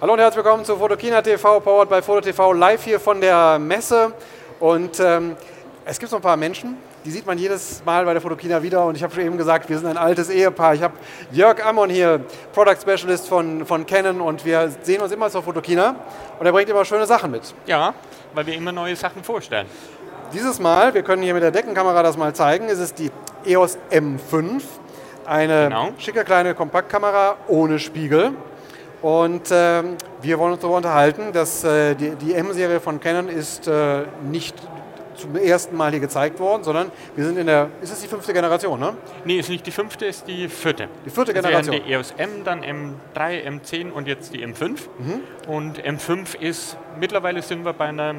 Hallo und herzlich willkommen zu Fotokina TV, powered by Foto TV, live hier von der Messe. Und ähm, es gibt so ein paar Menschen, die sieht man jedes Mal bei der Fotokina wieder. Und ich habe schon eben gesagt, wir sind ein altes Ehepaar. Ich habe Jörg Ammon hier, Product Specialist von, von Canon. Und wir sehen uns immer zur Fotokina. Und er bringt immer schöne Sachen mit. Ja, weil wir immer neue Sachen vorstellen. Dieses Mal, wir können hier mit der Deckenkamera das mal zeigen, ist es die EOS M5. Eine Genau. schicke kleine Kompaktkamera ohne Spiegel. Und ähm, wir wollen uns darüber unterhalten, dass äh, die, die M-Serie von Canon ist äh, nicht zum ersten Mal hier gezeigt worden, sondern wir sind in der, ist es die fünfte Generation, ne? Nee, ist nicht die fünfte, ist die vierte. Die vierte Also Generation. Wir haben die EOS M, dann M3, M10 und jetzt die M5. Mhm. Und M5 ist, mittlerweile sind wir bei einer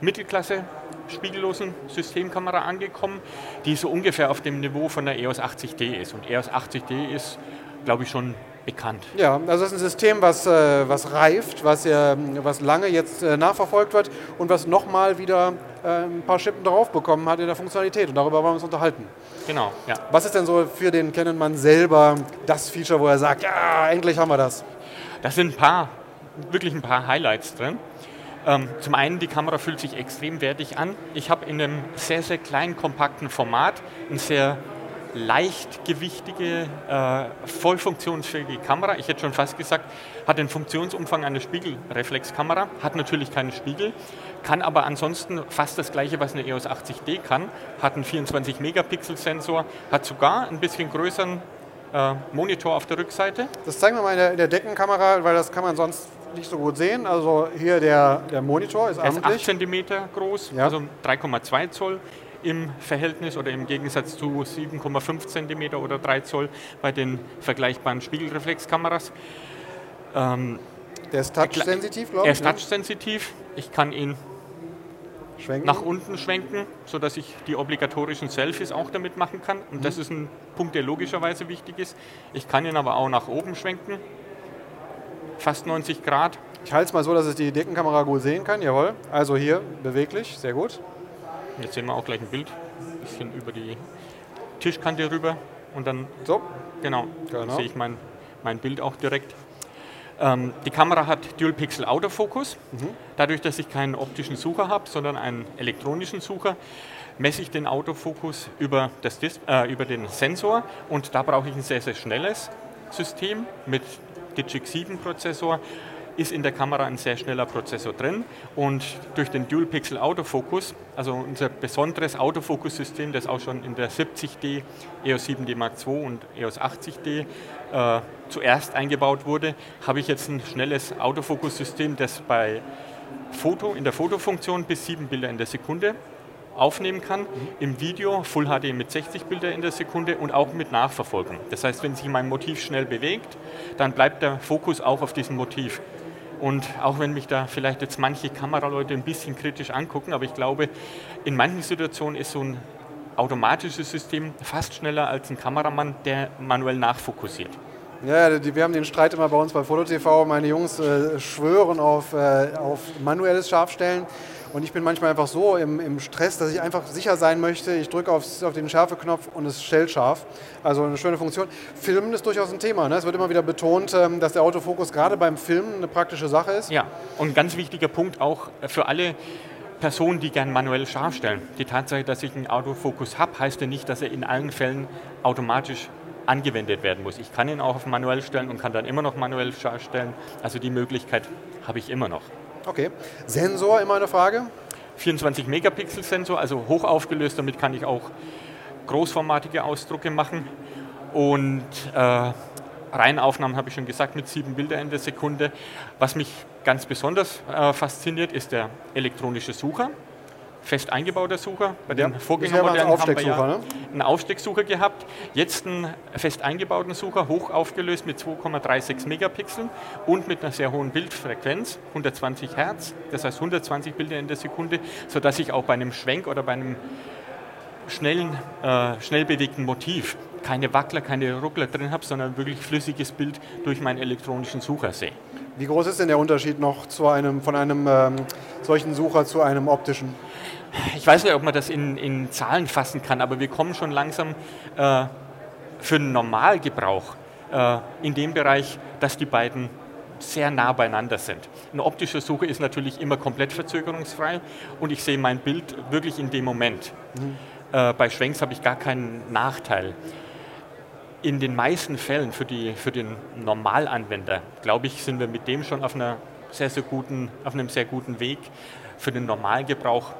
Mittelklasse spiegellosen Systemkamera angekommen, die so ungefähr auf dem Niveau von der EOS 80D ist. Und EOS 80D ist, glaube ich, schon bekannt. Ja, also es ist ein System, was, äh, was reift, was, äh, was lange jetzt äh, nachverfolgt wird und was nochmal wieder äh, ein paar Schippen drauf bekommen hat in der Funktionalität. Und darüber wollen wir uns unterhalten. Genau, ja. Was ist denn so für den Canon-Mann selber das Feature, wo er sagt, ja, endlich haben wir das? Da sind ein paar, wirklich ein paar Highlights drin. Ähm, zum einen, die Kamera fühlt sich extrem wertig an. Ich habe in einem sehr, sehr kleinen, kompakten Format ein sehr leichtgewichtige, äh, voll funktionsfähige Kamera. Ich hätte schon fast gesagt, hat den Funktionsumfang einer Spiegelreflexkamera, hat natürlich keinen Spiegel, kann aber ansonsten fast das gleiche, was eine EOS 80D kann, hat einen 24-Megapixel-Sensor, hat sogar ein bisschen größeren äh, Monitor auf der Rückseite. Das zeigen wir mal in der, in der Deckenkamera, weil das kann man sonst nicht so gut sehen. Also hier der, der Monitor ist Er ist 8 amtlich. cm groß, Ja. also 3,2 Zoll im Verhältnis oder im Gegensatz zu 7,5 cm oder 3 Zoll bei den vergleichbaren Spiegelreflexkameras. Ähm, Der ist touch-sensitiv, glaube er ich. ist ne? touchsensitiv. Ich kann ihn Schwenken. nach unten schwenken, sodass ich die obligatorischen Selfies auch damit machen kann. Und Mhm. das ist ein Punkt, der logischerweise wichtig ist. Ich kann ihn aber auch nach oben schwenken. Fast 90 Grad. Ich halte es mal so, dass es die Deckenkamera gut sehen kann. Jawohl. Also hier beweglich, sehr gut. Jetzt sehen wir auch gleich ein Bild. Ein bisschen über die Tischkante rüber. Und dann So, Genau, Genau. sehe ich mein, mein Bild auch direkt. Ähm, die Kamera hat Dual Pixel Autofokus. Dadurch, dass ich keinen optischen Sucher habe, sondern einen elektronischen Sucher, messe ich den Autofokus über, das Dis äh, über den Sensor und da brauche ich ein sehr, sehr schnelles System mit Digic 7 Prozessor. Ist in der Kamera ein sehr schneller Prozessor drin und durch den Dual Pixel Autofokus, also unser besonderes Autofokus-System, das auch schon in der 70D, EOS 7D Mark II und EOS 80D äh, zuerst eingebaut wurde, habe ich jetzt ein schnelles Autofokus-System, das bei Foto, in der Fotofunktion bis sieben Bilder in der Sekunde aufnehmen kann, im Video Full HD mit 60 Bilder in der Sekunde und auch mit Nachverfolgung. Das heißt, wenn sich mein Motiv schnell bewegt, dann bleibt der Fokus auch auf diesem Motiv. Und auch wenn mich da vielleicht jetzt manche Kameraleute ein bisschen kritisch angucken, aber ich glaube, in manchen Situationen ist so ein automatisches System fast schneller als ein Kameramann, der manuell nachfokussiert. Ja, die, wir haben den Streit immer bei uns bei FotoTV. Meine Jungs äh, schwören auf, äh, auf manuelles Scharfstellen. Und ich bin manchmal einfach so im, im Stress, dass ich einfach sicher sein möchte. Ich drücke auf den Schärfeknopf und es stellt scharf. Also eine schöne Funktion. Filmen ist durchaus ein Thema. Ne? Es wird immer wieder betont, ähm, dass der Autofokus gerade beim Filmen eine praktische Sache ist. Ja, und ein ganz wichtiger Punkt auch für alle Personen, die gern manuell scharf stellen. Die Tatsache, dass ich einen Autofokus habe, heißt ja nicht, dass er in allen Fällen automatisch angewendet werden muss. Ich kann ihn auch auf manuell stellen und kann dann immer noch manuell stellen. Also die Möglichkeit habe ich immer noch. Okay. Sensor, immer eine Frage. 24 Megapixel Sensor, also hoch aufgelöst, damit kann ich auch großformatige Ausdrucke machen. Und äh, Reihenaufnahmen habe ich schon gesagt mit sieben Bilder in der Sekunde. Was mich ganz besonders äh, fasziniert, ist der elektronische Sucher. Fest eingebauter Sucher. Bei Ja, den bisher Vorgängermodellen haben wir ja ne? einen Aufstecksucher gehabt. Jetzt einen fest eingebauten Sucher, hoch aufgelöst mit 2,36 Megapixeln und mit einer sehr hohen Bildfrequenz, 120 Hertz, das heißt 120 Bilder in der Sekunde, sodass ich auch bei einem Schwenk oder bei einem schnellen, äh, schnell bewegten Motiv keine Wackler, keine Ruckler drin habe, sondern wirklich flüssiges Bild durch meinen elektronischen Sucher sehe. Wie groß ist denn der Unterschied noch zu einem, von einem ähm, solchen Sucher zu einem optischen? Ich weiß nicht, ob man das in, in Zahlen fassen kann, aber wir kommen schon langsam äh, für den Normalgebrauch äh, in dem Bereich, dass die beiden sehr nah beieinander sind. Eine optische Suche ist natürlich immer komplett verzögerungsfrei und ich sehe mein Bild wirklich in dem Moment. Mhm. Äh, bei Schwenks habe ich gar keinen Nachteil. In den meisten Fällen für, die, für den Normalanwender, glaube ich, sind wir mit dem schon auf, einer sehr, sehr guten, auf einem sehr guten Weg. Für den Normalgebrauch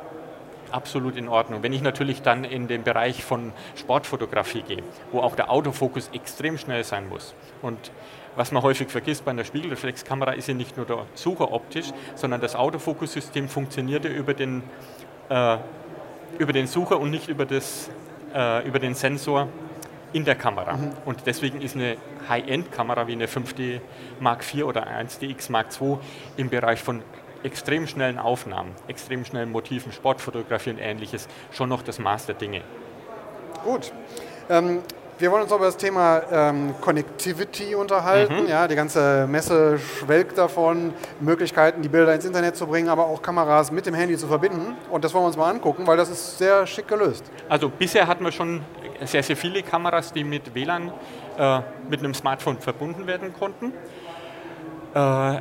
absolut in Ordnung. Wenn ich natürlich dann in den Bereich von Sportfotografie gehe, wo auch der Autofokus extrem schnell sein muss und was man häufig vergisst bei einer Spiegelreflexkamera ist ja nicht nur der Sucher optisch, sondern das Autofokussystem funktioniert ja über den, äh, über den Sucher und nicht über, das, äh, über den Sensor in der Kamera. Mhm. Und deswegen ist eine High-End-Kamera wie eine 5D Mark IV oder 1DX Mark II im Bereich von extrem schnellen Aufnahmen, extrem schnellen Motiven, Sportfotografie und ähnliches schon noch das Maß der Dinge. Gut. Ähm, wir wollen uns über das Thema ähm, Connectivity unterhalten. Mhm. Ja, die ganze Messe schwelgt davon, Möglichkeiten, die Bilder ins Internet zu bringen, aber auch Kameras mit dem Handy zu verbinden. Und das wollen wir uns mal angucken, weil das ist sehr schick gelöst. Also bisher hatten wir schon sehr, sehr viele Kameras, die mit WLAN äh, mit einem Smartphone verbunden werden konnten. Äh,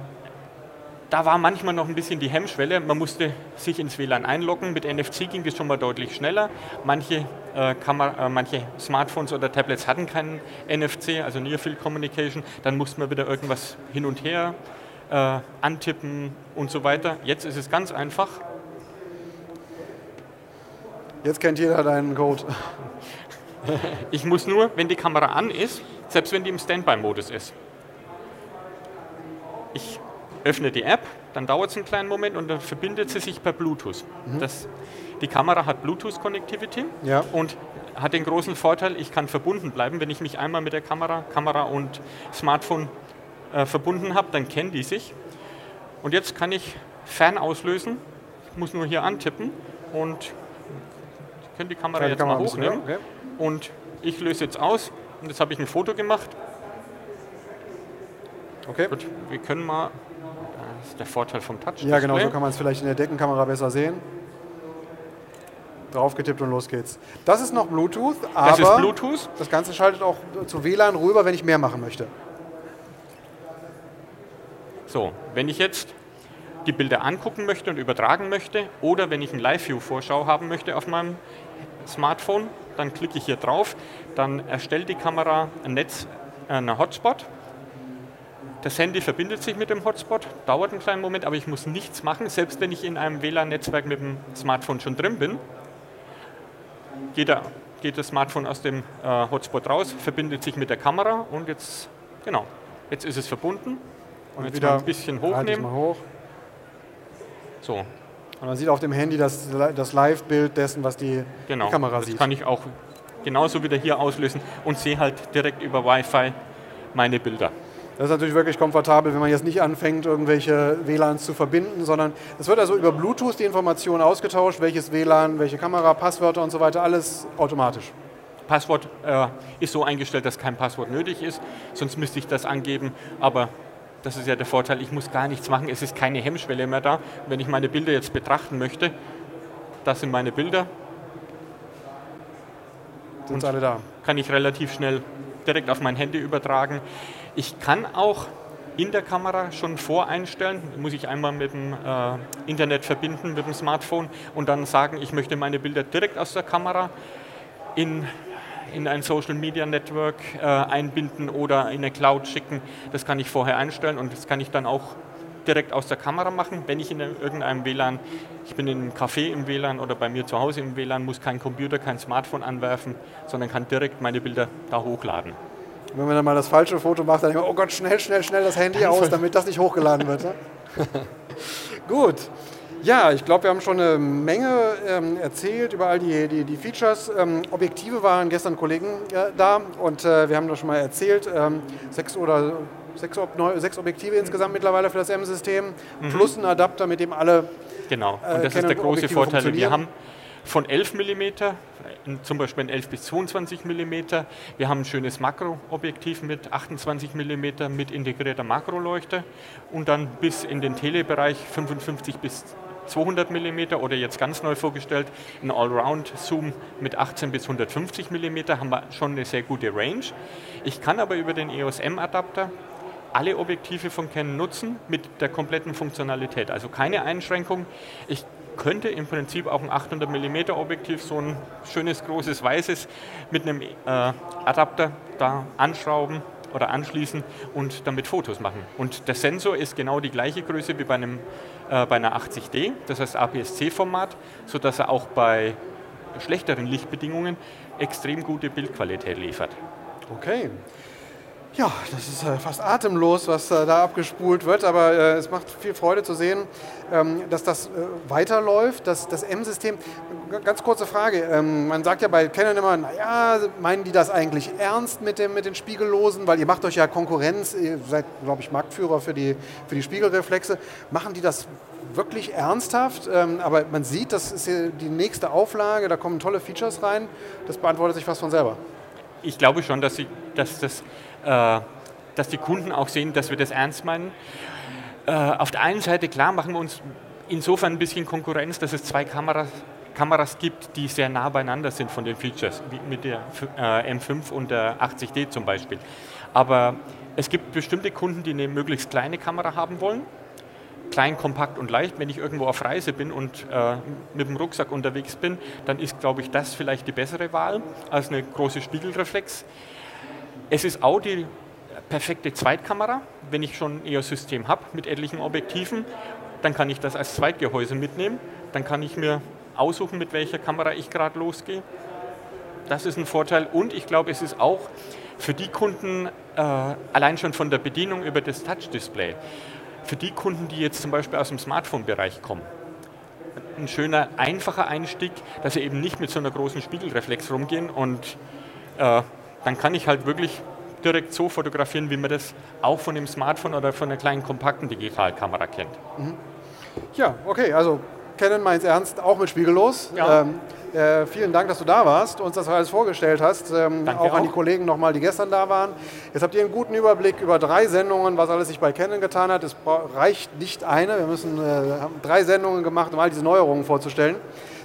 da war manchmal noch ein bisschen die Hemmschwelle. Man musste sich ins WLAN einloggen. Mit NFC ging das schon mal deutlich schneller. Manche, äh, Kamera, äh, manche Smartphones oder Tablets hatten keinen NFC, also Near Field Communication. Dann musste man wieder irgendwas hin und her äh, antippen und so weiter. Jetzt ist es ganz einfach. Jetzt kennt jeder deinen Code. ich muss nur, wenn die Kamera an ist, selbst wenn die im Standby-Modus ist, öffne die App, dann dauert es einen kleinen Moment und dann verbindet sie sich per Bluetooth. Mhm. Das, die Kamera hat Bluetooth-Connectivity ja. und hat den großen Vorteil, ich kann verbunden bleiben. Wenn ich mich einmal mit der Kamera, Kamera und Smartphone äh, verbunden habe, dann kennen die sich. Und jetzt kann ich fern auslösen. Ich muss nur hier antippen und ich kann die Kamera die jetzt Kamera mal hochnehmen. Okay. Und ich löse jetzt aus und jetzt habe ich ein Foto gemacht. Okay. Gut, wir können mal das ist der Vorteil vom Touch. Ja, genau, so kann man es vielleicht in der Deckenkamera besser sehen. Draufgetippt und los geht's. Das ist noch Bluetooth, aber das, ist Bluetooth. das Ganze schaltet auch zu WLAN rüber, wenn ich mehr machen möchte. So, wenn ich jetzt die Bilder angucken möchte und übertragen möchte oder wenn ich ein Live-View-Vorschau haben möchte auf meinem Smartphone, dann klicke ich hier drauf, dann erstellt die Kamera ein Netz, äh, einen Hotspot das Handy verbindet sich mit dem Hotspot, dauert einen kleinen Moment, aber ich muss nichts machen. Selbst wenn ich in einem WLAN-Netzwerk mit dem Smartphone schon drin bin, geht, der, geht das Smartphone aus dem äh, Hotspot raus, verbindet sich mit der Kamera und jetzt, genau, jetzt ist es verbunden. Und jetzt wieder ein bisschen hochnehmen. Mal hoch. So. Und man sieht auf dem Handy das, das Live-Bild dessen, was die, genau, die Kamera das sieht. Das kann ich auch genauso wieder hier auslösen und sehe halt direkt über Wi-Fi meine Bilder. Das ist natürlich wirklich komfortabel, wenn man jetzt nicht anfängt, irgendwelche WLANs zu verbinden, sondern es wird also über Bluetooth die Information ausgetauscht, welches WLAN, welche Kamera, Passwörter und so weiter, alles automatisch. Passwort äh, ist so eingestellt, dass kein Passwort nötig ist, sonst müsste ich das angeben, aber das ist ja der Vorteil, ich muss gar nichts machen, es ist keine Hemmschwelle mehr da. Wenn ich meine Bilder jetzt betrachten möchte, das sind meine Bilder. Sind alle da. Kann ich relativ schnell direkt auf mein Handy übertragen. Ich kann auch in der Kamera schon voreinstellen, muss ich einmal mit dem äh, Internet verbinden, mit dem Smartphone und dann sagen, ich möchte meine Bilder direkt aus der Kamera in, in ein Social Media Network äh, einbinden oder in eine Cloud schicken. Das kann ich vorher einstellen und das kann ich dann auch direkt aus der Kamera machen. Wenn ich in irgendeinem WLAN, ich bin in einem Café im WLAN oder bei mir zu Hause im WLAN, muss kein Computer, kein Smartphone anwerfen, sondern kann direkt meine Bilder da hochladen. Und wenn man dann mal das falsche Foto macht, dann denkt man, oh Gott, schnell, schnell, schnell das Handy aus, damit das nicht hochgeladen wird. Ne? Gut. Ja, ich glaube, wir haben schon eine Menge ähm, erzählt über all die, die, die Features. Ähm, Objektive waren gestern Kollegen äh, da und äh, wir haben das schon mal erzählt. Ähm, sechs oder sechs, sechs Objektive insgesamt mittlerweile für das M-System, mhm. plus ein Adapter, mit dem alle. Genau, und äh, das ist der große Vorteil. Wir haben von 11 mm, zum Beispiel 11 bis 22 mm. Wir haben ein schönes Makroobjektiv mit 28 mm mit integrierter Makroleuchte und dann bis in den Telebereich 55 bis 200 mm oder jetzt ganz neu vorgestellt ein Allround-Zoom mit 18 bis 150 mm haben wir schon eine sehr gute Range. Ich kann aber über den EOS M-Adapter alle Objektive von Canon nutzen mit der kompletten Funktionalität. Also keine Einschränkung. Ich könnte im Prinzip auch ein 800 mm Objektiv, so ein schönes großes weißes, mit einem äh, Adapter da anschrauben oder anschließen und damit Fotos machen. Und der Sensor ist genau die gleiche Größe wie bei, einem, äh, bei einer 80D, das heißt APS-C-Format, sodass er auch bei schlechteren Lichtbedingungen extrem gute Bildqualität liefert. Okay. Ja, das ist äh, fast atemlos, was äh, da abgespult wird, aber äh, es macht viel Freude zu sehen, ähm, dass das weiterläuft, dass das M-System. Ganz kurze Frage, ähm, man sagt ja bei Canon immer, naja, meinen die das eigentlich ernst mit, dem, mit den Spiegellosen, weil ihr macht euch ja Konkurrenz, ihr seid, glaube ich, Marktführer für die, für die Spiegelreflexe. Machen die das wirklich ernsthaft? Ähm, aber man sieht, das ist die nächste Auflage, da kommen tolle Features rein, das beantwortet sich fast von selber. Ich glaube schon, dass, sie, dass das äh, dass die Kunden auch sehen, dass wir das ernst meinen. Äh, auf der einen Seite, klar, machen wir uns insofern ein bisschen Konkurrenz, dass es zwei Kameras, Kameras gibt, die sehr nah beieinander sind von den Features, wie mit der äh, M5 und der 80D zum Beispiel. Aber es gibt bestimmte Kunden, die eine möglichst kleine Kamera haben wollen. Klein, kompakt und leicht. Wenn ich irgendwo auf Reise bin und äh, mit dem Rucksack unterwegs bin, dann ist, glaube ich, das vielleicht die bessere Wahl als eine große Spiegelreflex. Es ist auch die perfekte Zweitkamera. Wenn ich schon ein EOS-System habe mit etlichen Objektiven, dann kann ich das als Zweitgehäuse mitnehmen. Dann kann ich mir aussuchen, mit welcher Kamera ich gerade losgehe. Das ist ein Vorteil. Und ich glaube, es ist auch für die Kunden, äh, allein schon von der Bedienung über das Touch-Display, für die Kunden, die jetzt zum Beispiel aus dem Smartphone-Bereich kommen, ein schöner, einfacher Einstieg, dass sie eben nicht mit so einer großen Spiegelreflex rumgehen und äh, dann kann ich halt wirklich direkt so fotografieren, wie man das auch von dem Smartphone oder von einer kleinen kompakten Digitalkamera kennt. Mhm. Ja, okay, also Canon meint ernst, auch mit Spiegellos. Ja. Ähm, äh, vielen Dank, dass du da warst, uns das alles vorgestellt hast. Ähm, auch, auch an die Kollegen nochmal, die gestern da waren. Jetzt habt ihr einen guten Überblick über drei Sendungen, was alles sich bei Canon getan hat. Es reicht nicht eine. Wir müssen, äh, haben drei Sendungen gemacht, um all diese Neuerungen vorzustellen.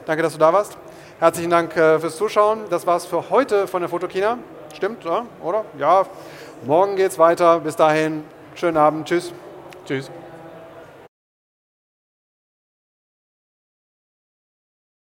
Danke, dass du da warst. Herzlichen Dank äh, fürs Zuschauen. Das war's für heute von der Fotokina. Stimmt, oder? Ja. Morgen geht's weiter. Bis dahin, schönen Abend. Tschüss. Tschüss.